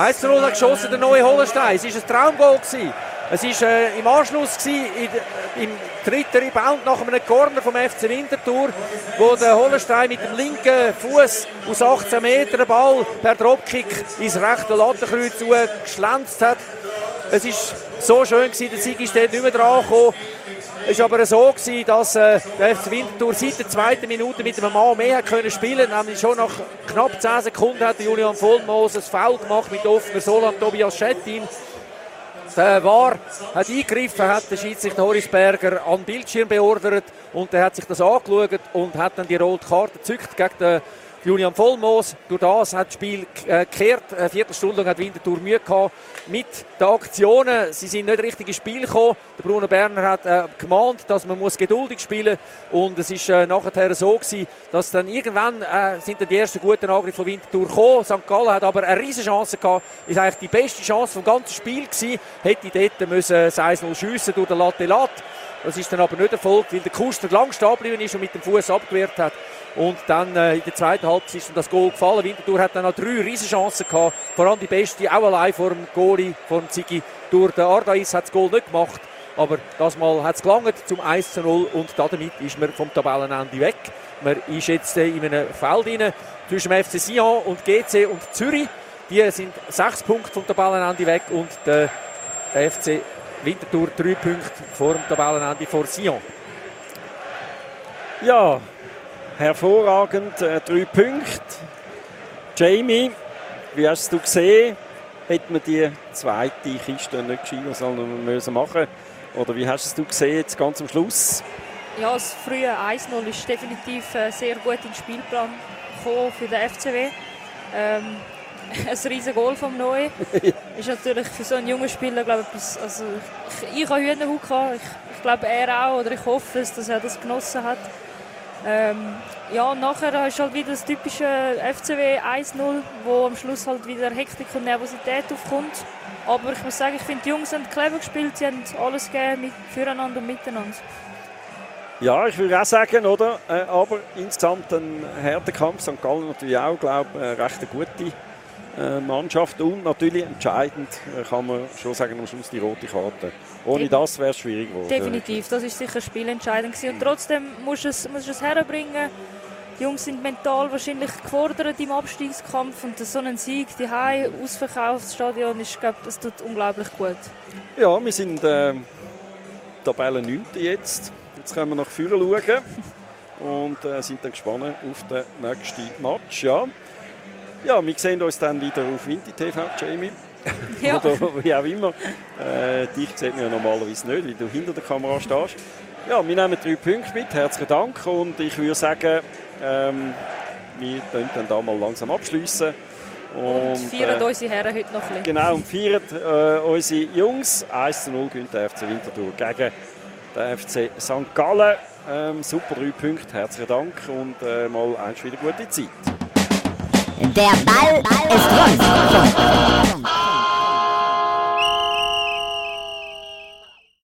1 0 hat geschossen, der neue Hollenstein. Es war ein Traumgoal. Gewesen. Es war äh, im Anschluss gewesen, in, im dritten Rebound nach einem Corner vom FC Winterthur, wo der Hollenstein mit dem linken Fuß aus 18 Metern Ball per Dropkick ins rechte Lattenkreuz geschlänzt hat. Es war so schön, gewesen, der Sieg ist dort nicht mehr dran gekommen. Es war aber so, gewesen, dass äh, der FC Winterthur seit der zweiten Minute mit einem Mann mehr können spielen Nämlich schon nach knapp 10 Sekunden hat Julian Vollmoos ein Foul gemacht mit offener Soll an Tobias Schettin. Der war hat eingegriffen, hat den Schiedsrichter Horisberger an den Bildschirm beordert und er hat sich das angeschaut und hat dann die rote Karte gezückt gegen den Julian Vollmoos. Durch das hat das Spiel äh, gekehrt. Eine Viertelstunde lang hat Winterthur Mühe gehabt mit den Aktionen. Sie sind nicht richtig ins Spiel gekommen. Der Bruno Berner hat äh, gemahnt, dass man muss geduldig spielen muss. Und es ist äh, nachher so gewesen, dass dann irgendwann äh, sind dann die ersten guten Angriffe von Winterthur gekommen. St. Gallen hat aber eine riesige Chance gehabt. Ist eigentlich die beste Chance vom ganzen Spiel gewesen. Hätte dort müssen 1-0 schiessen durch den Latte Lat. Das ist dann aber nicht erfolgt, weil der Kuster lang stehen geblieben ist und mit dem Fuß abgewehrt hat. Und dann äh, in der zweiten Halbzeit ist das Goal gefallen. Winterthur hat dann noch drei Riesenchancen gehabt. Vor allem die beste, auch allein vor dem Goalie, vor dem Ziggy. Durch den Ardais hat das Goal nicht gemacht. Aber das Mal hat es gelangt zum 1 zu 0 und damit ist man vom Tabellenende weg. Man ist jetzt in einem Feld rein, zwischen dem FC Sion und GC und Zürich. Die sind sechs Punkte vom Tabellenende weg und der FC Winterthur drei Punkte vor dem Tabellenende vor Sion. Ja, hervorragend, äh, drei Punkte. Jamie, wie hast du gesehen? Hätte man die zweite Kiste nicht geschehen sollen müssen machen Oder wie hast du gesehen, jetzt ganz am Schluss? Ja, das frühe 1-0 ist definitiv äh, sehr gut in den Spielplan gekommen für den FCW. Ähm, ein riesiges Goal vom Neu. ist natürlich für so einen jungen Spieler, glaube ich, also ich, ich habe Hühnerhaut ich, ich glaube er auch, oder ich hoffe es, dass er das genossen hat. Ähm, ja, nachher ist halt wieder das typische FCW 1-0, wo am Schluss halt wieder Hektik und Nervosität aufkommt. Aber ich muss sagen, ich finde, die Jungs haben clever gespielt, sie haben alles gegeben mit, füreinander und miteinander. Ja, ich würde auch sagen, oder? Äh, aber insgesamt ein harter Kampf. St. Gallen natürlich auch, glaube ich, eine recht gute äh, Mannschaft. Und natürlich entscheidend äh, kann man schon sagen, am Schluss die rote Karte. Ohne das wäre es schwierig geworden. Definitiv, das ist sicher spielentscheidend gewesen. Und trotzdem musst du es, musst du es herbringen. Die Jungs sind mental wahrscheinlich gefordert im Abstiegskampf und so ein Sieg, die Hause, ausverkauftes Stadion, ist, glaube das tut unglaublich gut. Ja, wir sind äh, Tabelle 9. jetzt. Jetzt können wir nach vorne schauen und äh, sind dann gespannt auf den nächsten Match. Ja. ja, wir sehen uns dann wieder auf Winti TV, Jamie. Ja. Oder wie auch immer. Äh, dich sieht man ja normalerweise nicht, weil du hinter der Kamera stehst. Ja, wir nehmen drei Punkte mit. Herzlichen Dank. Und ich würde sagen, ähm, wir können dann da mal langsam abschließen. Und, und feiern äh, unsere Herren heute noch ein bisschen. Genau, und feiern äh, unsere Jungs. 1 zu 0 gewinnt der FC Winterthur gegen den FC St. Gallen. Ähm, super, drei Punkte. Herzlichen Dank und äh, mal eins wieder gute Zeit. Der Ball ist rund.